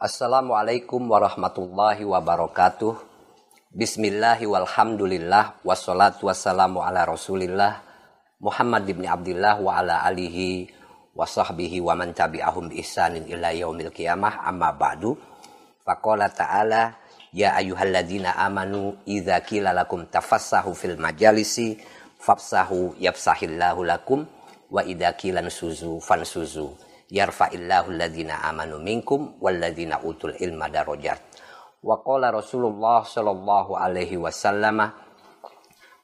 Assalamualaikum warahmatullahi wabarakatuh. Bismillahi walhamdulillah wassalatu wassalamu ala rasulillah Muhammad ibn Abdullah wa ala alihi wa sahbihi wa man tabi'ahum bi ihsanin ila yaumil qiyamah amma ba'du. Faqala ta'ala ya ayyuhalladzina amanu idza qila lakum tafassahu fil majalisi fafsahu yafsahillahu lakum wa idza qila fansuzu yarfa'illahu alladzina amanu minkum walladzina utul ilma darajat Wa qala Rasulullah sallallahu alaihi wasallam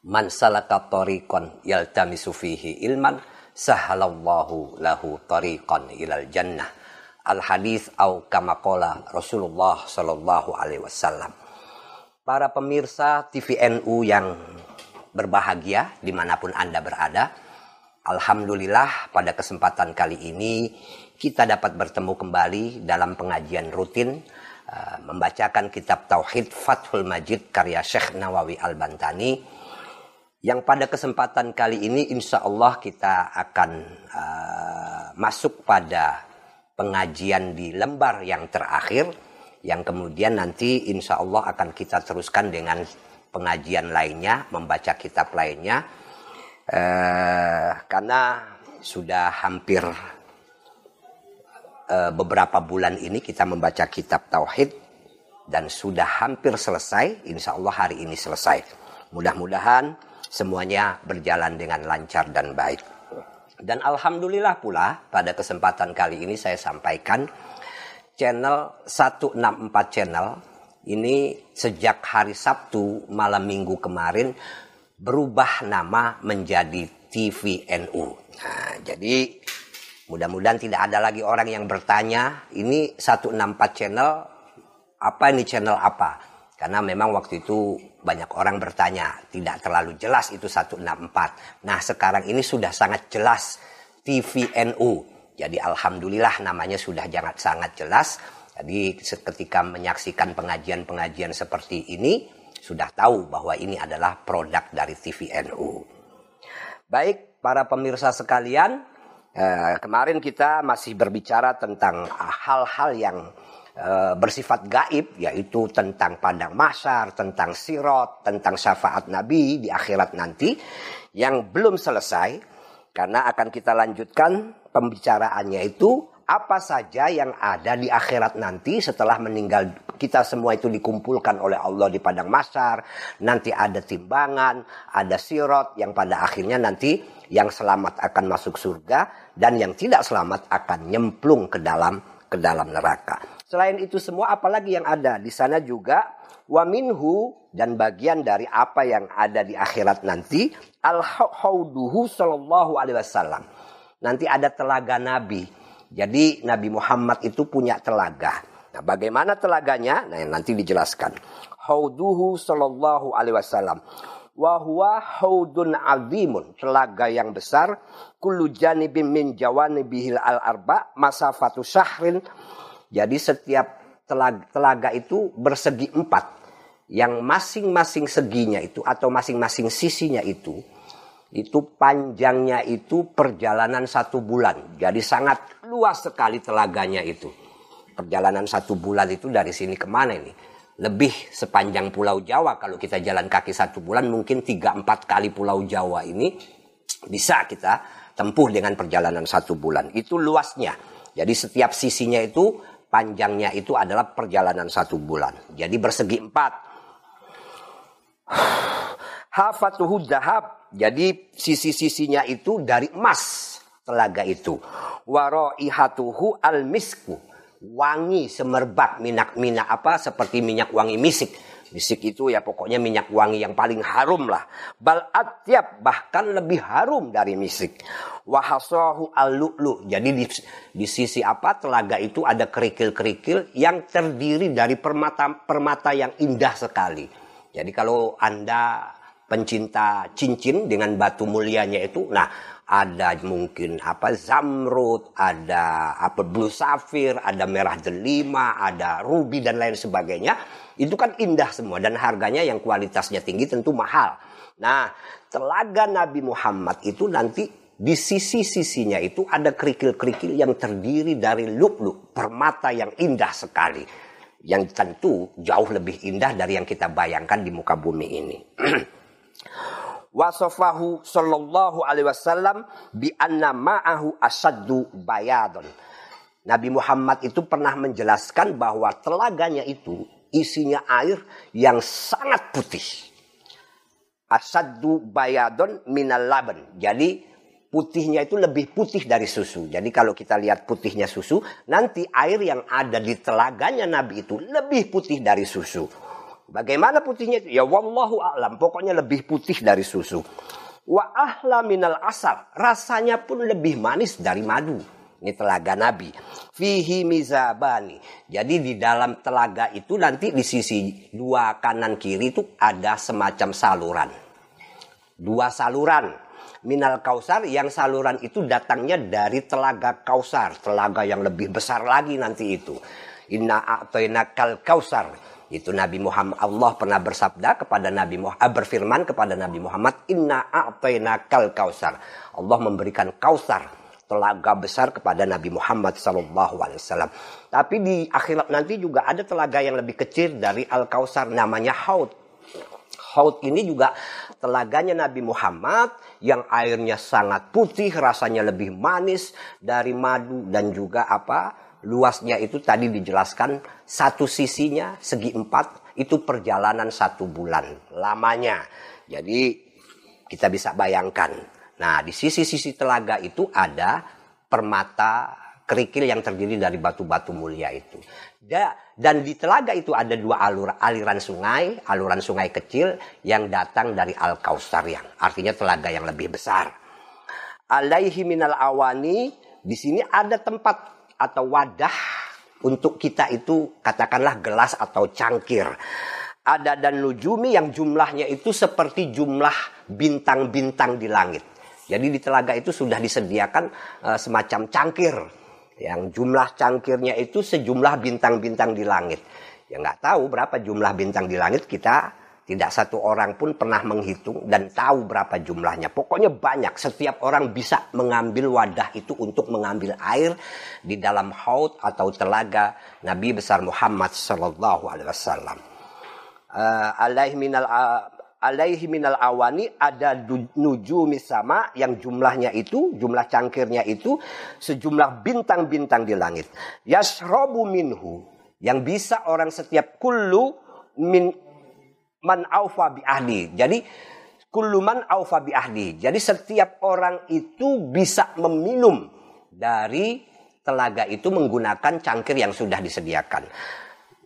man salaka tariqan yaltamisu fihi ilman sahalallahu lahu tariqan ilal jannah. Al hadis au kama qala Rasulullah sallallahu alaihi wasallam. Para pemirsa TVNU yang berbahagia di mana pun Anda berada, Alhamdulillah pada kesempatan kali ini kita dapat bertemu kembali dalam pengajian rutin Uh, membacakan kitab Tauhid Fathul Majid karya Syekh Nawawi Al-Bantani. Yang pada kesempatan kali ini insya Allah kita akan uh, masuk pada pengajian di lembar yang terakhir yang kemudian nanti insya Allah akan kita teruskan dengan pengajian lainnya membaca kitab lainnya uh, karena sudah hampir uh, beberapa bulan ini kita membaca kitab Tauhid dan sudah hampir selesai. Insya Allah hari ini selesai. Mudah-mudahan semuanya berjalan dengan lancar dan baik. Dan Alhamdulillah pula pada kesempatan kali ini saya sampaikan channel 164 channel ini sejak hari Sabtu malam minggu kemarin berubah nama menjadi TVNU. Nah, jadi Mudah-mudahan tidak ada lagi orang yang bertanya, ini 164 channel, apa ini channel apa? Karena memang waktu itu banyak orang bertanya, tidak terlalu jelas itu 164. Nah sekarang ini sudah sangat jelas TVNU. Jadi alhamdulillah namanya sudah sangat sangat jelas. Jadi ketika menyaksikan pengajian-pengajian seperti ini, sudah tahu bahwa ini adalah produk dari TVNU. Baik, para pemirsa sekalian, Eh, kemarin kita masih berbicara tentang hal-hal yang eh, bersifat gaib, yaitu tentang pandang masar, tentang sirot, tentang syafaat Nabi di akhirat nanti, yang belum selesai, karena akan kita lanjutkan pembicaraannya itu apa saja yang ada di akhirat nanti setelah meninggal kita semua itu dikumpulkan oleh Allah di padang masar nanti ada timbangan ada sirot yang pada akhirnya nanti yang selamat akan masuk surga dan yang tidak selamat akan nyemplung ke dalam ke dalam neraka. Selain itu semua apalagi yang ada di sana juga wa minhu dan bagian dari apa yang ada di akhirat nanti al hauduhu sallallahu alaihi wasallam. Nanti ada telaga Nabi. Jadi Nabi Muhammad itu punya telaga. Nah, bagaimana telaganya? Nah, nanti dijelaskan. Hauduhu sallallahu alaihi wasallam. Wa haudun azimun. Telaga yang besar. Kullu janibin min jawanibihil al arba masafatu syahrin. Jadi setiap telaga, telaga itu bersegi empat. Yang masing-masing seginya itu atau masing-masing sisinya itu itu panjangnya itu perjalanan satu bulan. Jadi sangat luas sekali telaganya itu perjalanan satu bulan itu dari sini ke mana ini? Lebih sepanjang Pulau Jawa kalau kita jalan kaki satu bulan mungkin tiga empat kali Pulau Jawa ini bisa kita tempuh dengan perjalanan satu bulan. Itu luasnya. Jadi setiap sisinya itu panjangnya itu adalah perjalanan satu bulan. Jadi bersegi empat. Hafatuhu dahab jadi sisi-sisinya itu dari emas telaga itu. Waroihatuhu al misku wangi semerbak minyak minyak apa seperti minyak wangi misik. Misik itu ya pokoknya minyak wangi yang paling harum lah. Bal atyab bahkan lebih harum dari misik. Wahasahu alulu jadi di, di sisi apa telaga itu ada kerikil-kerikil yang terdiri dari permata permata yang indah sekali. Jadi kalau anda pencinta cincin dengan batu mulianya itu nah ada mungkin apa zamrud, ada apa blue safir, ada merah delima, ada ruby dan lain sebagainya. Itu kan indah semua dan harganya yang kualitasnya tinggi tentu mahal. Nah, telaga Nabi Muhammad itu nanti di sisi-sisinya itu ada kerikil-kerikil yang terdiri dari luk-luk, permata yang indah sekali. Yang tentu jauh lebih indah dari yang kita bayangkan di muka bumi ini. Wasofahu sallallahu alaihi wasallam bi anna ma'ahu asaddu bayadun. Nabi Muhammad itu pernah menjelaskan bahwa telaganya itu isinya air yang sangat putih. Asaddu bayadun minal laban. Jadi putihnya itu lebih putih dari susu. Jadi kalau kita lihat putihnya susu, nanti air yang ada di telaganya Nabi itu lebih putih dari susu. Bagaimana putihnya itu? Ya wallahu a'lam. Pokoknya lebih putih dari susu. Wa ahla minal asal. Rasanya pun lebih manis dari madu. Ini telaga Nabi. Fihi mizabani. Jadi di dalam telaga itu nanti di sisi dua kanan kiri itu ada semacam saluran. Dua saluran minal kausar yang saluran itu datangnya dari telaga kausar. Telaga yang lebih besar lagi nanti itu. Inna a'toina kal kausar. Itu Nabi Muhammad Allah pernah bersabda kepada Nabi Muhammad eh, berfirman kepada Nabi Muhammad inna a'toina kal kausar. Allah memberikan kausar telaga besar kepada Nabi Muhammad Sallallahu Alaihi Wasallam. Tapi di akhirat nanti juga ada telaga yang lebih kecil dari Al Kausar namanya Haud. Haud ini juga telaganya Nabi Muhammad yang airnya sangat putih, rasanya lebih manis dari madu dan juga apa? Luasnya itu tadi dijelaskan satu sisinya segi empat itu perjalanan satu bulan lamanya. Jadi kita bisa bayangkan. Nah di sisi-sisi telaga itu ada permata kerikil yang terdiri dari batu-batu mulia itu. Dan di telaga itu ada dua alur, aliran sungai, aluran sungai kecil yang datang dari Al-Kausar yang artinya telaga yang lebih besar. Alaihi minal awani, di sini ada tempat atau wadah untuk kita itu katakanlah gelas atau cangkir. Ada dan nujumi yang jumlahnya itu seperti jumlah bintang-bintang di langit. Jadi di telaga itu sudah disediakan uh, semacam cangkir yang jumlah cangkirnya itu sejumlah bintang-bintang di langit. Ya nggak tahu berapa jumlah bintang di langit kita tidak satu orang pun pernah menghitung dan tahu berapa jumlahnya. Pokoknya banyak. Setiap orang bisa mengambil wadah itu untuk mengambil air di dalam haud atau telaga Nabi besar Muhammad Sallallahu Alaihi Wasallam. Uh, alaihi minal awani ada nujumi sama yang jumlahnya itu, jumlah cangkirnya itu sejumlah bintang-bintang di langit. Yasrobu minhu yang bisa orang setiap kullu min man aufa bi ahdi. Jadi kullu man aufa bi ahdi. Jadi setiap orang itu bisa meminum dari telaga itu menggunakan cangkir yang sudah disediakan.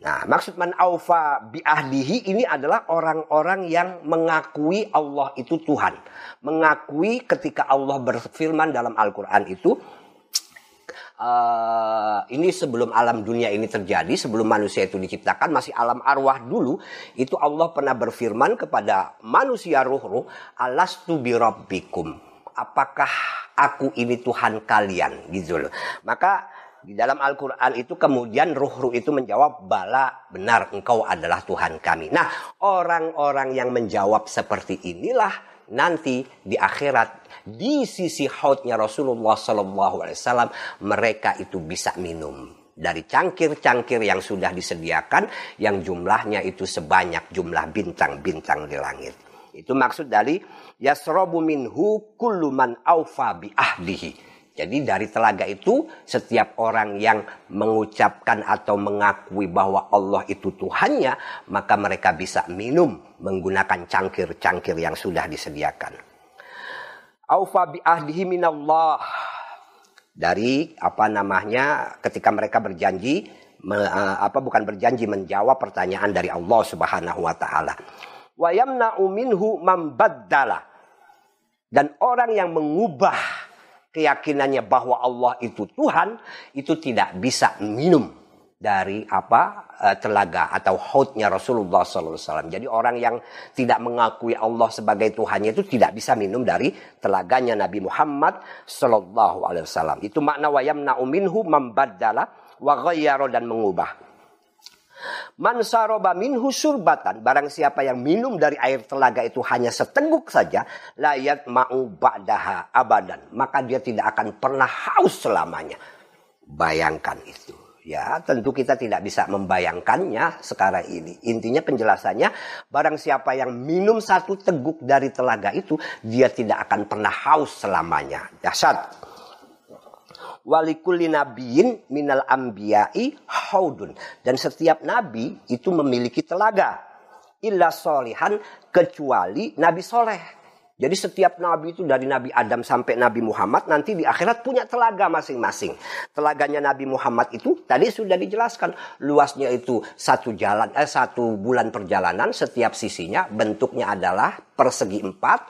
Nah, maksud man aufa bi ahdihi ini adalah orang-orang yang mengakui Allah itu Tuhan. Mengakui ketika Allah berfirman dalam Al-Qur'an itu uh, ini sebelum alam dunia ini terjadi, sebelum manusia itu diciptakan, masih alam arwah dulu, itu Allah pernah berfirman kepada manusia ruh-ruh, alastu birabbikum. Apakah aku ini Tuhan kalian? Gitu loh. Maka di dalam Al-Quran itu kemudian ruh-ruh itu menjawab, bala benar engkau adalah Tuhan kami. Nah orang-orang yang menjawab seperti inilah nanti di akhirat di sisi hautnya Rasulullah SAW mereka itu bisa minum dari cangkir-cangkir yang sudah disediakan yang jumlahnya itu sebanyak jumlah bintang-bintang di langit. Itu maksud dari yasrobu minhu kullu aufa bi ahdihi jadi dari telaga itu setiap orang yang mengucapkan atau mengakui bahwa Allah itu Tuhannya, maka mereka bisa minum menggunakan cangkir-cangkir yang sudah disediakan. Aufa bi ahdihi minallah. Dari apa namanya ketika mereka berjanji me, apa bukan berjanji menjawab pertanyaan dari Allah Subhanahu wa taala. Wa yamna'u minhu Dan orang yang mengubah keyakinannya bahwa Allah itu Tuhan itu tidak bisa minum dari apa eh, telaga atau hautnya Rasulullah SAW. Jadi orang yang tidak mengakui Allah sebagai Tuhannya itu tidak bisa minum dari telaganya Nabi Muhammad Wasallam. Itu makna wayam minhu membadala wa dan mengubah. Man saroba minhu surbatan. Barang siapa yang minum dari air telaga itu hanya seteguk saja. Layat ma'u ba'daha abadan. Maka dia tidak akan pernah haus selamanya. Bayangkan itu. Ya, tentu kita tidak bisa membayangkannya sekarang ini. Intinya penjelasannya, barang siapa yang minum satu teguk dari telaga itu, dia tidak akan pernah haus selamanya. Dahsyat walikulli nabiyin minal ambiyai haudun. Dan setiap nabi itu memiliki telaga. Illa solihan kecuali nabi soleh. Jadi setiap nabi itu dari Nabi Adam sampai Nabi Muhammad nanti di akhirat punya telaga masing-masing. Telaganya Nabi Muhammad itu tadi sudah dijelaskan luasnya itu satu jalan eh satu bulan perjalanan setiap sisinya bentuknya adalah persegi empat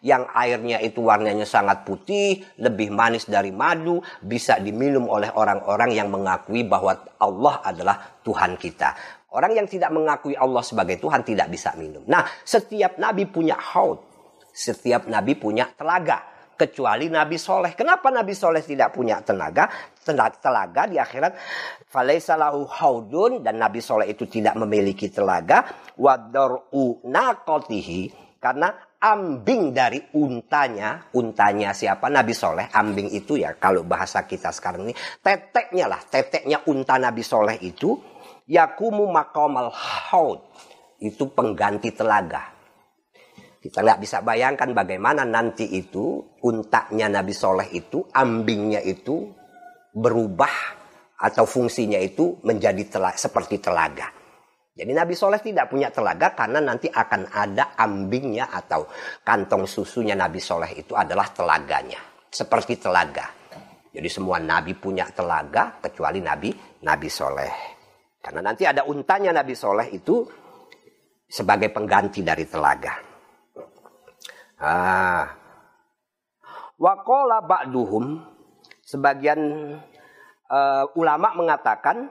yang airnya itu warnanya sangat putih, lebih manis dari madu, bisa diminum oleh orang-orang yang mengakui bahwa Allah adalah Tuhan kita. Orang yang tidak mengakui Allah sebagai Tuhan tidak bisa minum. Nah, setiap nabi punya haud setiap nabi punya telaga. Kecuali Nabi Soleh. Kenapa Nabi Soleh tidak punya tenaga? Telaga di akhirat. Falaisalahu haudun. Dan Nabi Soleh itu tidak memiliki telaga. Wador'u nakotihi. Karena ambing dari untanya, untanya siapa? Nabi Soleh. Ambing itu ya kalau bahasa kita sekarang ini, teteknya lah, teteknya unta Nabi Soleh itu, yakumu makomal haud. Itu pengganti telaga. Kita nggak bisa bayangkan bagaimana nanti itu untaknya Nabi Soleh itu, ambingnya itu berubah atau fungsinya itu menjadi telaga, seperti telaga. Jadi Nabi Soleh tidak punya telaga karena nanti akan ada ambingnya atau kantong susunya Nabi Soleh itu adalah telaganya. Seperti telaga. Jadi semua Nabi punya telaga kecuali Nabi Nabi Soleh. Karena nanti ada untanya Nabi Soleh itu sebagai pengganti dari telaga. Ah. Wakola ba'duhum sebagian uh, ulama mengatakan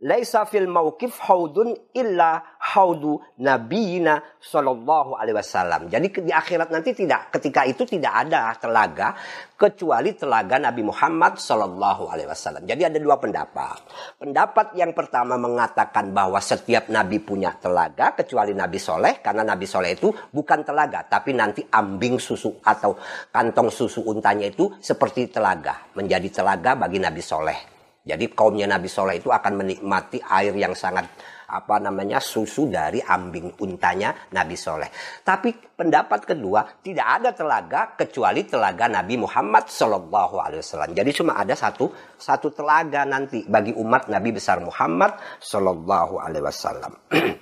laisa fil mauqif haudun illa haudu nabiyina sallallahu alaihi wasallam. Jadi di akhirat nanti tidak ketika itu tidak ada telaga kecuali telaga Nabi Muhammad sallallahu alaihi wasallam. Jadi ada dua pendapat. Pendapat yang pertama mengatakan bahwa setiap nabi punya telaga kecuali Nabi Soleh karena Nabi Soleh itu bukan telaga tapi nanti ambing susu atau kantong susu untanya itu seperti telaga menjadi telaga bagi Nabi Soleh. Jadi kaumnya Nabi Soleh itu akan menikmati air yang sangat apa namanya susu dari ambing untanya Nabi Soleh. Tapi pendapat kedua tidak ada telaga kecuali telaga Nabi Muhammad Shallallahu Alaihi Wasallam. Jadi cuma ada satu satu telaga nanti bagi umat Nabi besar Muhammad Shallallahu Alaihi Wasallam.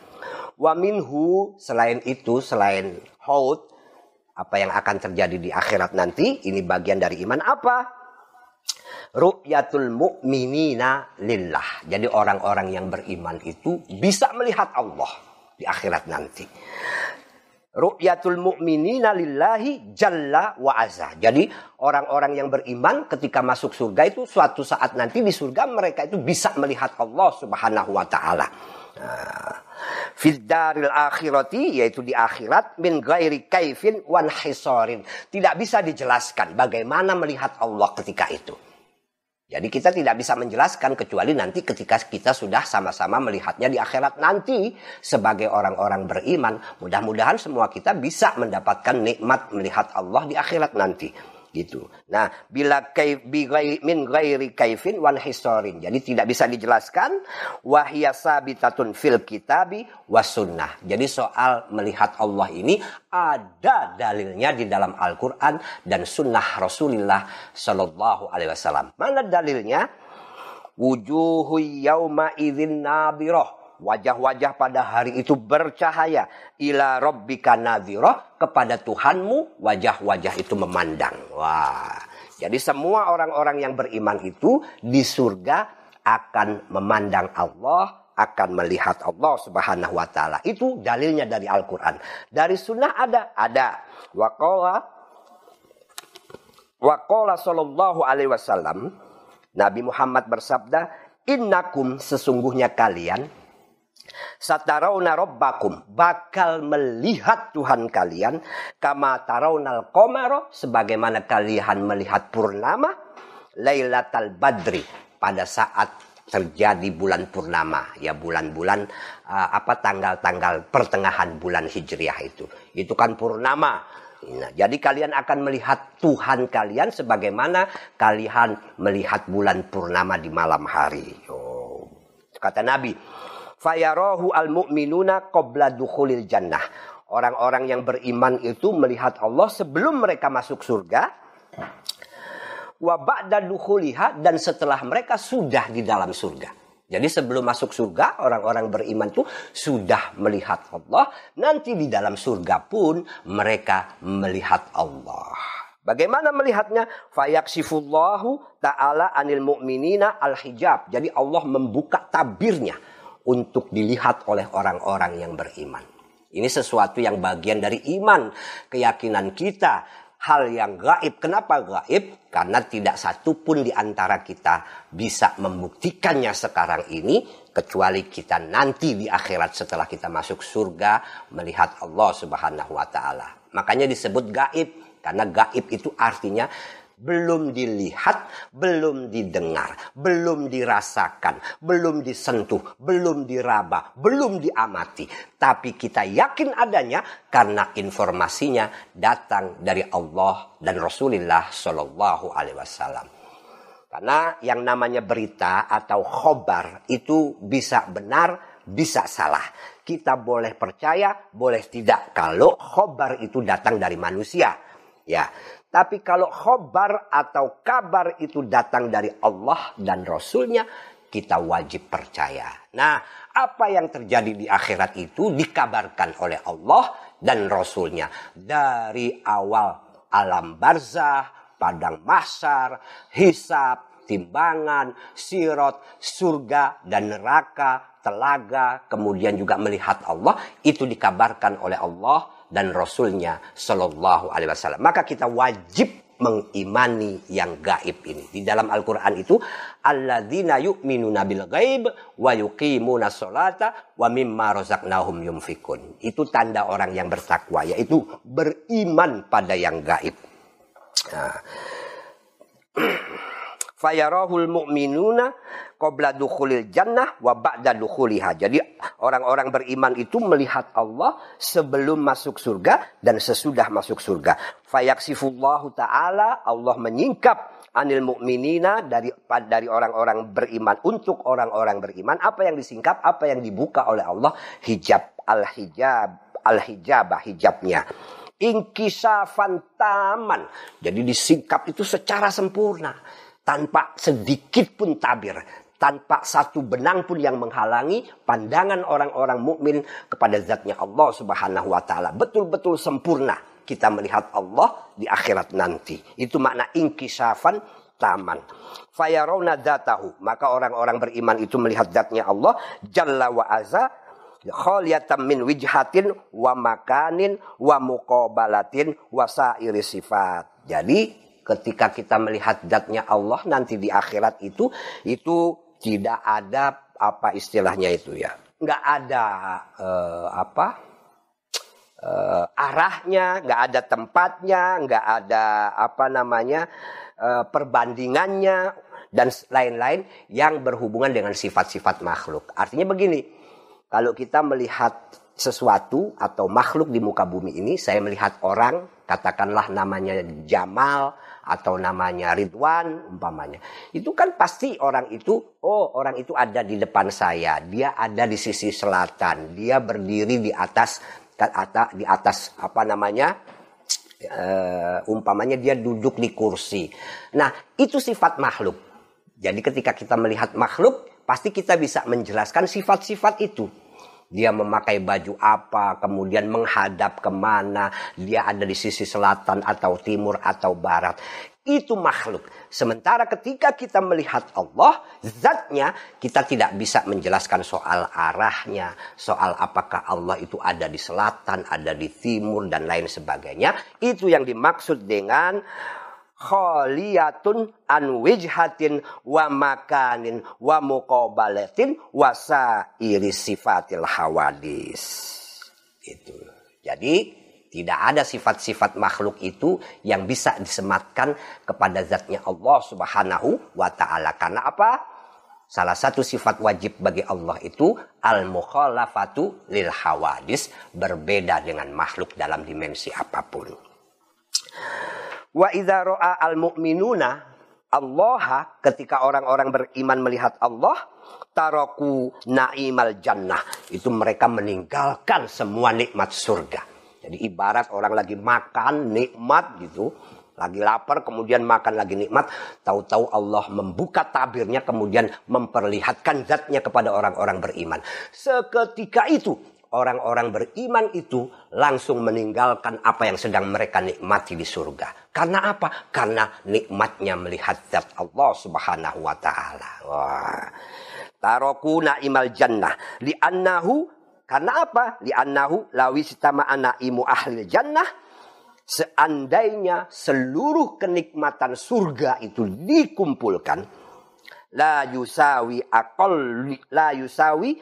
Wa minhu selain itu selain haud apa yang akan terjadi di akhirat nanti ini bagian dari iman apa? Ru'yatul mu'minina lillah. Jadi orang-orang yang beriman itu bisa melihat Allah di akhirat nanti. Ru'yatul mu'minina lillahi jalla wa azza. Jadi orang-orang yang beriman ketika masuk surga itu suatu saat nanti di surga mereka itu bisa melihat Allah subhanahu wa ta'ala. Nah, fid daril akhirati yaitu di akhirat min ghairi kaifin wan hisorin. Tidak bisa dijelaskan bagaimana melihat Allah ketika itu. Jadi kita tidak bisa menjelaskan kecuali nanti ketika kita sudah sama-sama melihatnya di akhirat nanti sebagai orang-orang beriman. Mudah-mudahan semua kita bisa mendapatkan nikmat melihat Allah di akhirat nanti gitu. Nah, bila kaif bi min ghairi kaifin wan historin. Jadi tidak bisa dijelaskan wahya sabitatun fil kitabi was sunnah. Jadi soal melihat Allah ini ada dalilnya di dalam Al-Qur'an dan sunnah Rasulullah sallallahu alaihi wasallam. Mana dalilnya? Wujuhu yauma idzin nadhirah wajah-wajah pada hari itu bercahaya ila rabbika nadhirah kepada Tuhanmu wajah-wajah itu memandang wah jadi semua orang-orang yang beriman itu di surga akan memandang Allah akan melihat Allah Subhanahu wa taala. Itu dalilnya dari Al-Qur'an. Dari sunnah ada, ada. Waqala Waqala sallallahu alaihi wasallam Nabi Muhammad bersabda, "Innakum sesungguhnya kalian Satarauna robbakum bakal melihat Tuhan kalian. Kama taraunal komaro sebagaimana kalian melihat purnama. Lailatul Badri. Pada saat terjadi bulan purnama. Ya bulan-bulan uh, apa tanggal-tanggal pertengahan bulan hijriah itu. Itu kan purnama. Nah, jadi kalian akan melihat Tuhan kalian sebagaimana kalian melihat bulan purnama di malam hari. Oh. kata Nabi fayarahu al mu'minuna qabla dukhulil jannah orang-orang yang beriman itu melihat Allah sebelum mereka masuk surga wa ba'da dukhuliha dan setelah mereka sudah di dalam surga. Jadi sebelum masuk surga, orang-orang beriman itu sudah melihat Allah. Nanti di dalam surga pun mereka melihat Allah. Bagaimana melihatnya? Fayaksifullahu ta'ala anil mu'minina al-hijab. Jadi Allah membuka tabirnya untuk dilihat oleh orang-orang yang beriman. Ini sesuatu yang bagian dari iman, keyakinan kita hal yang gaib. Kenapa gaib? Karena tidak satu pun di antara kita bisa membuktikannya sekarang ini kecuali kita nanti di akhirat setelah kita masuk surga melihat Allah Subhanahu wa taala. Makanya disebut gaib karena gaib itu artinya belum dilihat, belum didengar, belum dirasakan, belum disentuh, belum diraba, belum diamati. Tapi kita yakin adanya karena informasinya datang dari Allah dan Rasulullah Shallallahu Alaihi Wasallam. Karena yang namanya berita atau khobar itu bisa benar, bisa salah. Kita boleh percaya, boleh tidak. Kalau khobar itu datang dari manusia. Ya, tapi kalau khobar atau kabar itu datang dari Allah dan Rasulnya, kita wajib percaya. Nah, apa yang terjadi di akhirat itu dikabarkan oleh Allah dan Rasulnya. Dari awal alam barzah, padang mahsyar, hisab, timbangan, sirot, surga dan neraka, telaga, kemudian juga melihat Allah, itu dikabarkan oleh Allah dan Rasulnya Shallallahu Alaihi Wasallam. Maka kita wajib mengimani yang gaib ini. Di dalam Al-Quran itu, alladzina yu'minuna bil gaib wa yuqimuna sholata wa mimma razaqnahum yunfikun. Itu tanda orang yang bertakwa, yaitu beriman pada yang gaib. Nah. Fayarahul mu'minuna qabla dukhulil jannah wa ba'da dukhuliha. Jadi orang-orang beriman itu melihat Allah sebelum masuk surga dan sesudah masuk surga. Fayaksifullahu taala Allah menyingkap anil mu'minina dari dari orang-orang beriman untuk orang-orang beriman. Apa yang disingkap apa yang dibuka oleh Allah? Hijab al-hijab al-hijabah hijabnya. Inkisafan taman. Jadi disingkap itu secara sempurna tanpa sedikit pun tabir, tanpa satu benang pun yang menghalangi pandangan orang-orang mukmin kepada zatnya Allah Subhanahu wa taala. Betul-betul sempurna kita melihat Allah di akhirat nanti. Itu makna inkisafan taman. Fayarawna datahu. Maka orang-orang beriman itu melihat zatnya Allah Jalla wa azza khaliyatan min wijhatin wa makanin wa muqabalatin wa sairi sifat. Jadi ketika kita melihat zatnya Allah nanti di akhirat itu itu tidak ada apa istilahnya itu ya. Nggak ada uh, apa uh, arahnya nggak ada tempatnya nggak ada apa namanya uh, perbandingannya dan lain-lain yang berhubungan dengan sifat-sifat makhluk. Artinya begini kalau kita melihat sesuatu atau makhluk di muka bumi ini saya melihat orang katakanlah namanya Jamal atau namanya Ridwan umpamanya. Itu kan pasti orang itu, oh orang itu ada di depan saya, dia ada di sisi selatan, dia berdiri di atas di atas apa namanya? Uh, umpamanya dia duduk di kursi. Nah, itu sifat makhluk. Jadi ketika kita melihat makhluk, pasti kita bisa menjelaskan sifat-sifat itu dia memakai baju apa, kemudian menghadap ke mana, dia ada di sisi selatan atau timur atau barat. Itu makhluk. Sementara ketika kita melihat Allah, zatnya, kita tidak bisa menjelaskan soal arahnya, soal apakah Allah itu ada di selatan, ada di timur, dan lain sebagainya. Itu yang dimaksud dengan khaliyatun an wijhatin wa makanin wa muqabalatin wa sairi sifatil hawadis. Itu. Jadi tidak ada sifat-sifat makhluk itu yang bisa disematkan kepada zatnya Allah Subhanahu wa taala. Karena apa? Salah satu sifat wajib bagi Allah itu al-mukhalafatu lil hawadis, berbeda dengan makhluk dalam dimensi apa pun. Wa idza ra'a al-mu'minuna Allah ketika orang-orang beriman melihat Allah taroku na'imal jannah itu mereka meninggalkan semua nikmat surga. Jadi ibarat orang lagi makan nikmat gitu, lagi lapar kemudian makan lagi nikmat tahu-tahu Allah membuka tabirnya kemudian memperlihatkan zatnya kepada orang-orang beriman seketika itu orang-orang beriman itu langsung meninggalkan apa yang sedang mereka nikmati di surga. Karena apa? Karena nikmatnya melihat zat Allah Subhanahu wa taala. Wah. Taroku naimal jannah. Li'annahu karena apa? Li'annahu lawistama anaimu ahli jannah. Seandainya seluruh kenikmatan surga itu dikumpulkan la yusawi akol la yusawi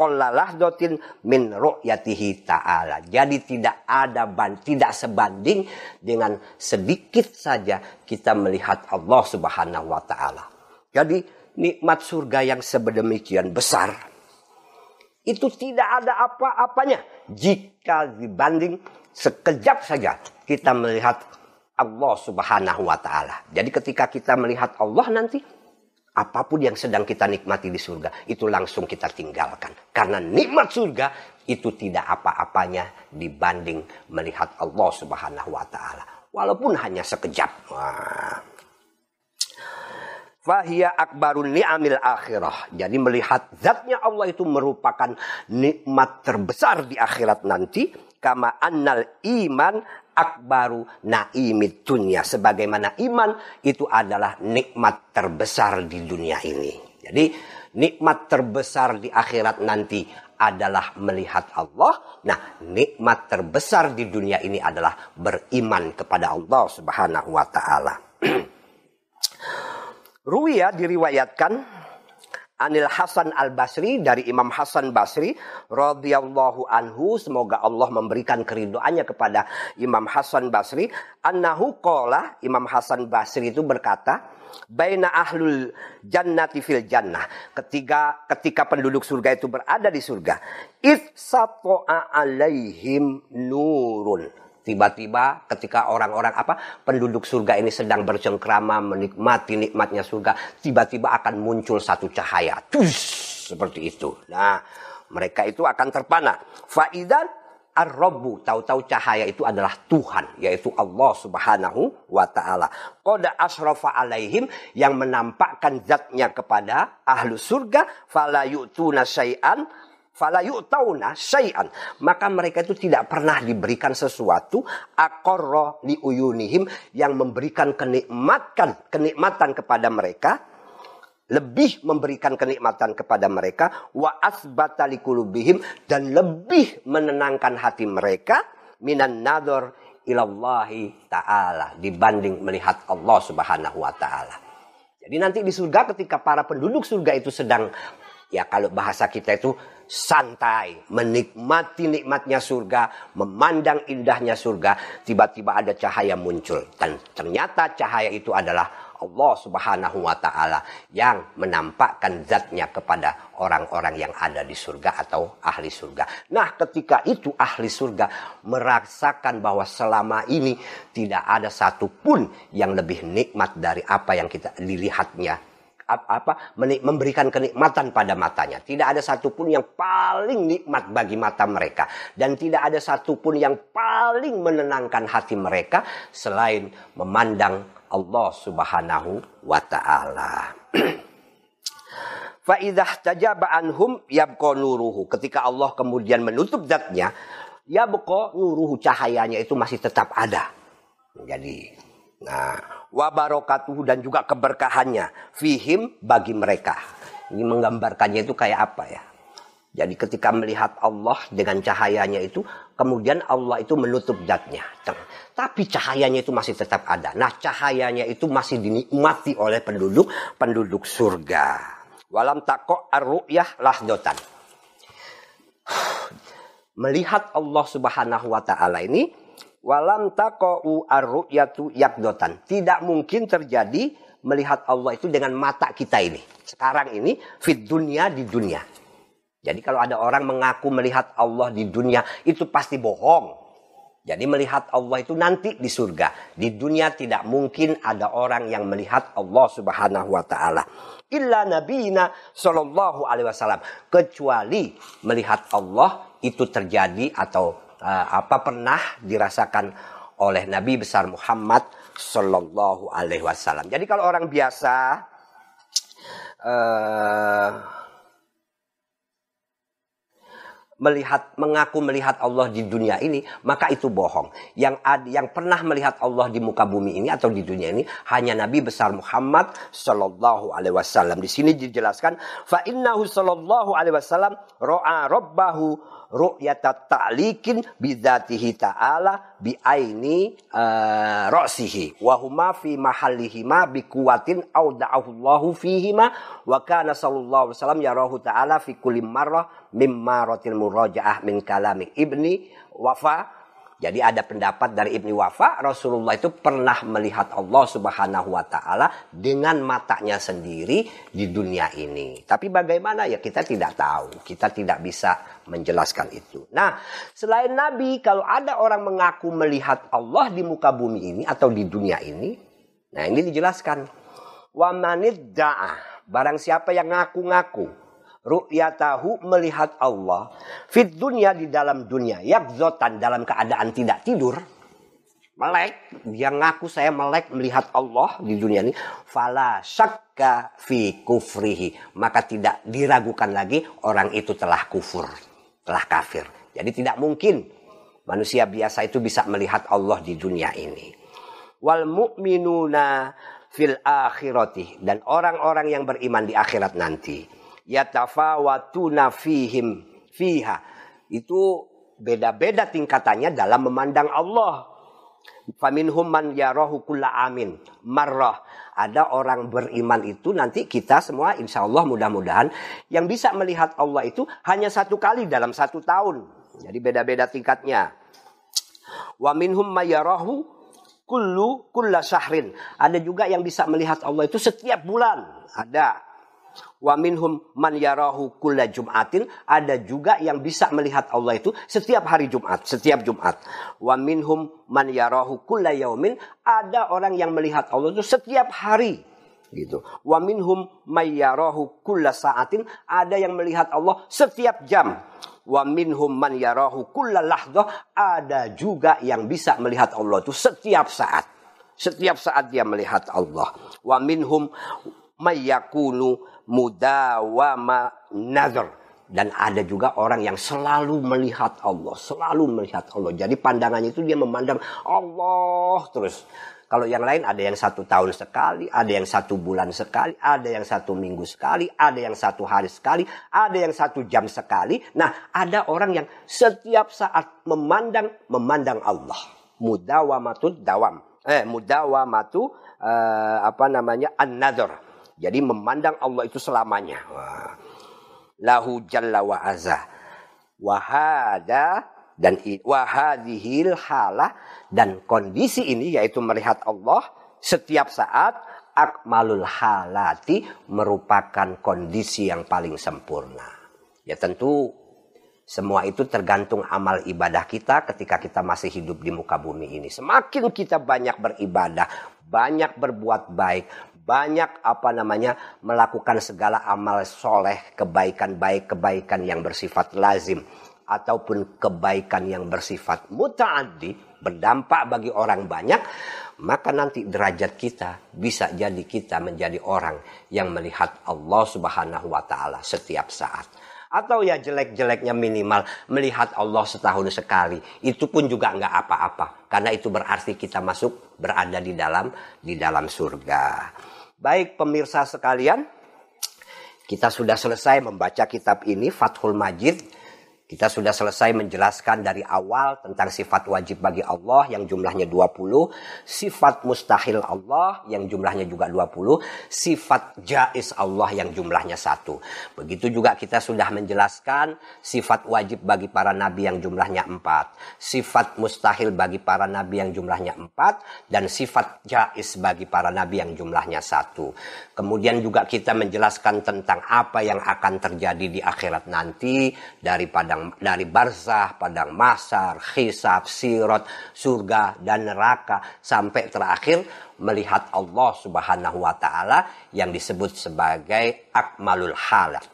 lalah dotin min ru'yatihi ta'ala. Jadi tidak ada ban, tidak sebanding dengan sedikit saja kita melihat Allah Subhanahu wa taala. Jadi nikmat surga yang sebedemikian besar itu tidak ada apa-apanya jika dibanding sekejap saja kita melihat Allah Subhanahu wa taala. Jadi ketika kita melihat Allah nanti apa pun yang sedang kita nikmati di surga itu langsung kita tinggalkan. Karena nikmat surga itu tidak apa-apanya dibanding melihat Allah Subhanahu wa taala. Walaupun hanya sekejap. Wah. Fahia akbarun ni'amil akhirah. Jadi melihat zatnya Allah itu merupakan nikmat terbesar di akhirat nanti. Kama annal iman akbaru naimid dunia. Sebagaimana iman itu adalah nikmat terbesar di dunia ini. Jadi nikmat terbesar di akhirat nanti adalah melihat Allah. Nah, nikmat terbesar di dunia ini adalah beriman kepada Allah Subhanahu wa taala. Ruya diriwayatkan Anil Hasan Al Basri dari Imam Hasan Basri radhiyallahu anhu semoga Allah memberikan keridoannya kepada Imam Hasan Basri. Annahu qala Imam Hasan Basri itu berkata baina ahlul jannati fil jannah. Ketika ketika penduduk surga itu berada di surga it alaihim nurun Tiba-tiba ketika orang-orang apa penduduk surga ini sedang bercengkrama menikmati nikmatnya surga, tiba-tiba akan muncul satu cahaya. Tus, seperti itu. Nah, mereka itu akan terpana. Faidan ar-rabbu, tahu-tahu cahaya itu adalah Tuhan, yaitu Allah Subhanahu wa taala. Qada asrafa alaihim yang menampakkan zatnya kepada ahlu surga, fala yu'tuna fala yu'tauna syai'an maka mereka itu tidak pernah diberikan sesuatu aqarra li uyunihim yang memberikan kenikmatan kenikmatan kepada mereka lebih memberikan kenikmatan kepada mereka wa asbata liqulubihim dan lebih menenangkan hati mereka minan nador ilallahi ta'ala dibanding melihat Allah Subhanahu wa taala. Jadi nanti di surga ketika para penduduk surga itu sedang ya kalau bahasa kita itu santai, menikmati nikmatnya surga, memandang indahnya surga, tiba-tiba ada cahaya muncul. Dan ternyata cahaya itu adalah Allah subhanahu wa ta'ala yang menampakkan zatnya kepada orang-orang yang ada di surga atau ahli surga. Nah ketika itu ahli surga merasakan bahwa selama ini tidak ada satupun yang lebih nikmat dari apa yang kita dilihatnya apa memberikan kenikmatan pada matanya. Tidak ada satupun yang paling nikmat bagi mata mereka dan tidak ada satupun yang paling menenangkan hati mereka selain memandang Allah Subhanahu wa taala. Faidah tajaba anhum yabqa nuruhu. Ketika Allah kemudian menutup zatnya, yabqa nuruhu cahayanya itu masih tetap ada. Jadi, nah wabarakatuh dan juga keberkahannya fihim bagi mereka. Ini menggambarkannya itu kayak apa ya? Jadi ketika melihat Allah dengan cahayanya itu, kemudian Allah itu menutup zatnya. Tapi cahayanya itu masih tetap ada. Nah cahayanya itu masih dinikmati oleh penduduk penduduk surga. Walam tako ar-ru'yah lahdotan. Melihat Allah subhanahu wa ta'ala ini Walam taqa'u ar-ru'yatu yakdotan. Tidak mungkin terjadi melihat Allah itu dengan mata kita ini. Sekarang ini fit dunia di dunia. Jadi kalau ada orang mengaku melihat Allah di dunia itu pasti bohong. Jadi melihat Allah itu nanti di surga. Di dunia tidak mungkin ada orang yang melihat Allah Subhanahu wa taala. Illa nabiyina sallallahu alaihi wasallam. Kecuali melihat Allah itu terjadi atau apa pernah dirasakan oleh Nabi besar Muhammad sallallahu alaihi wasallam. Jadi kalau orang biasa uh, melihat mengaku melihat Allah di dunia ini, maka itu bohong. Yang ad, yang pernah melihat Allah di muka bumi ini atau di dunia ini hanya Nabi besar Muhammad sallallahu alaihi wasallam. Di sini dijelaskan fa innahu sallallahu alaihi wasallam ra'a rabbahu ru'yata ta'likin bidzatihi ta'ala bi aini uh, ra'sihi. Wa huma fi mahallihima bi kuwatin au da'ahullahu fihima. Wa kana sallallahu alaihi wasallam yarahu ta'ala fi kulli marrah mimma ratil murajaah min kalami ibni wafa jadi ada pendapat dari Ibni Wafa, Rasulullah itu pernah melihat Allah Subhanahu wa taala dengan matanya sendiri di dunia ini. Tapi bagaimana ya kita tidak tahu. Kita tidak bisa menjelaskan itu. Nah, selain Nabi kalau ada orang mengaku melihat Allah di muka bumi ini atau di dunia ini, nah ini dijelaskan. Wa manidda'a, barang siapa yang ngaku-ngaku ru'yatahu melihat Allah fit dunia di dalam dunia. Yakzotan dalam keadaan tidak tidur. Melek. Dia ngaku saya melek melihat Allah di dunia ini. Fala syakka fi kufrihi. Maka tidak diragukan lagi orang itu telah kufur telah kafir. Jadi tidak mungkin manusia biasa itu bisa melihat Allah di dunia ini. Wal mu'minuna fil akhirati. Dan orang-orang yang beriman di akhirat nanti yatafawatuna fihim fiha. Itu beda-beda tingkatannya dalam memandang Allah. Faminhum man yarahu kulla amin marrah. Ada orang beriman itu nanti kita semua insya Allah mudah-mudahan yang bisa melihat Allah itu hanya satu kali dalam satu tahun. Jadi beda-beda tingkatnya. Wa minhum mayarahu kullu kulla syahrin. Ada juga yang bisa melihat Allah itu setiap bulan. Ada Wa minhum man yarahu kulla jum'atin. Ada juga yang bisa melihat Allah itu setiap hari Jumat, setiap Jumat. Wa minhum man yarahu kulla yaumin. Ada orang yang melihat Allah itu setiap hari gitu. Wa minhum mayyarahu kulla sa'atin, ada yang melihat Allah setiap jam. Wa minhum man yarahu kulla lahdah, ada juga yang bisa melihat Allah itu setiap saat. Setiap saat dia melihat Allah. Wa minhum mayyakunu mudawama nazar dan ada juga orang yang selalu melihat Allah, selalu melihat Allah. Jadi pandangannya itu dia memandang Allah terus. Kalau yang lain ada yang satu tahun sekali, ada yang satu bulan sekali, ada yang satu minggu sekali, ada yang satu hari sekali, ada yang satu jam sekali. Nah, ada orang yang setiap saat memandang memandang Allah. Mudawamatul dawam. Eh, mudawamatu uh, apa namanya? an-nadhr jadi memandang Allah itu selamanya. Lahu jalla wa azza. Wahada dan wahadihil halah dan kondisi ini yaitu melihat Allah setiap saat akmalul halati merupakan kondisi yang paling sempurna. Ya tentu semua itu tergantung amal ibadah kita ketika kita masih hidup di muka bumi ini. Semakin kita banyak beribadah, banyak berbuat baik, banyak apa namanya melakukan segala amal soleh, kebaikan baik, kebaikan yang bersifat lazim ataupun kebaikan yang bersifat mutaaddi berdampak bagi orang banyak, maka nanti derajat kita bisa jadi kita menjadi orang yang melihat Allah Subhanahu wa taala setiap saat. Atau ya jelek-jeleknya minimal melihat Allah setahun sekali. Itu pun juga nggak apa-apa. Karena itu berarti kita masuk berada di dalam di dalam surga. Baik pemirsa sekalian, kita sudah selesai membaca kitab ini Fathul Majid. Kita sudah selesai menjelaskan dari awal tentang sifat wajib bagi Allah yang jumlahnya 20, sifat mustahil Allah yang jumlahnya juga 20, sifat jais Allah yang jumlahnya satu. Begitu juga kita sudah menjelaskan sifat wajib bagi para nabi yang jumlahnya 4, sifat mustahil bagi para nabi yang jumlahnya 4, dan sifat jais bagi para nabi yang jumlahnya satu. Kemudian juga kita menjelaskan tentang apa yang akan terjadi di akhirat nanti daripada padang dari barzah, padang masar, hisab, sirot, surga dan neraka sampai terakhir melihat Allah Subhanahu wa taala yang disebut sebagai akmalul halat.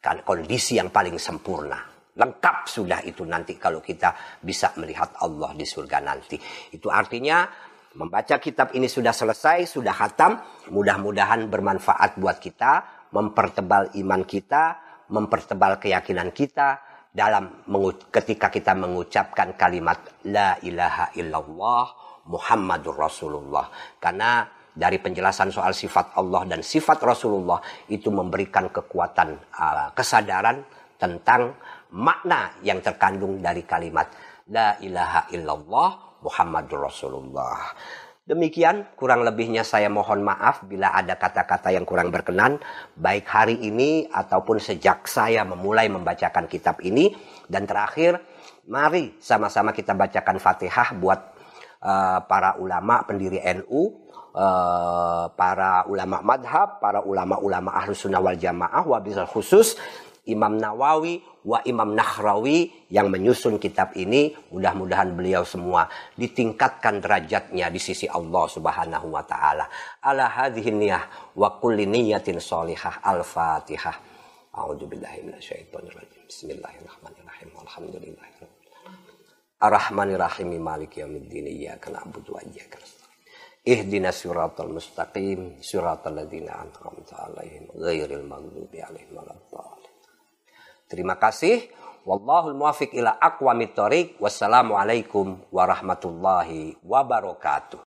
Kan kondisi yang paling sempurna. Lengkap sudah itu nanti kalau kita bisa melihat Allah di surga nanti. Itu artinya membaca kitab ini sudah selesai, sudah khatam. Mudah-mudahan bermanfaat buat kita, mempertebal iman kita, mempertebal keyakinan kita, dalam ketika kita mengucapkan kalimat la ilaha illallah Muhammadur Rasulullah karena dari penjelasan soal sifat Allah dan sifat Rasulullah itu memberikan kekuatan uh, kesadaran tentang makna yang terkandung dari kalimat la ilaha illallah Muhammadur Rasulullah. Demikian kurang lebihnya saya mohon maaf bila ada kata-kata yang kurang berkenan baik hari ini ataupun sejak saya memulai membacakan kitab ini. Dan terakhir mari sama-sama kita bacakan Fatihah buat uh, para ulama pendiri NU uh, para ulama madhab, para ulama-ulama ahlus sunnah wal jamaah, wabil khusus Imam Nawawi wa Imam Nahrawi yang menyusun kitab ini mudah-mudahan beliau semua ditingkatkan derajatnya di sisi Allah Subhanahu wa taala. Ala hadhihi niyah wa kulli niyatin shalihah. Al-Fatihah. A'udzu billahi minasyaitonir rajim. Bismillahirrahmanirrahim. Alhamdulillahirabbil Ar-Rahmanir-Rahim Maliki yaumiddin. Iyyaka na'budu wa iyyaka nasta'in. Ihdina siratal mustaqim siratal ladzina an'amta 'alaihim ghairil maghdubi 'alaihim waladdallin. Terima kasih. Wallahul muwafiq ila aqwamit thoriq. Wassalamualaikum warahmatullahi wabarakatuh.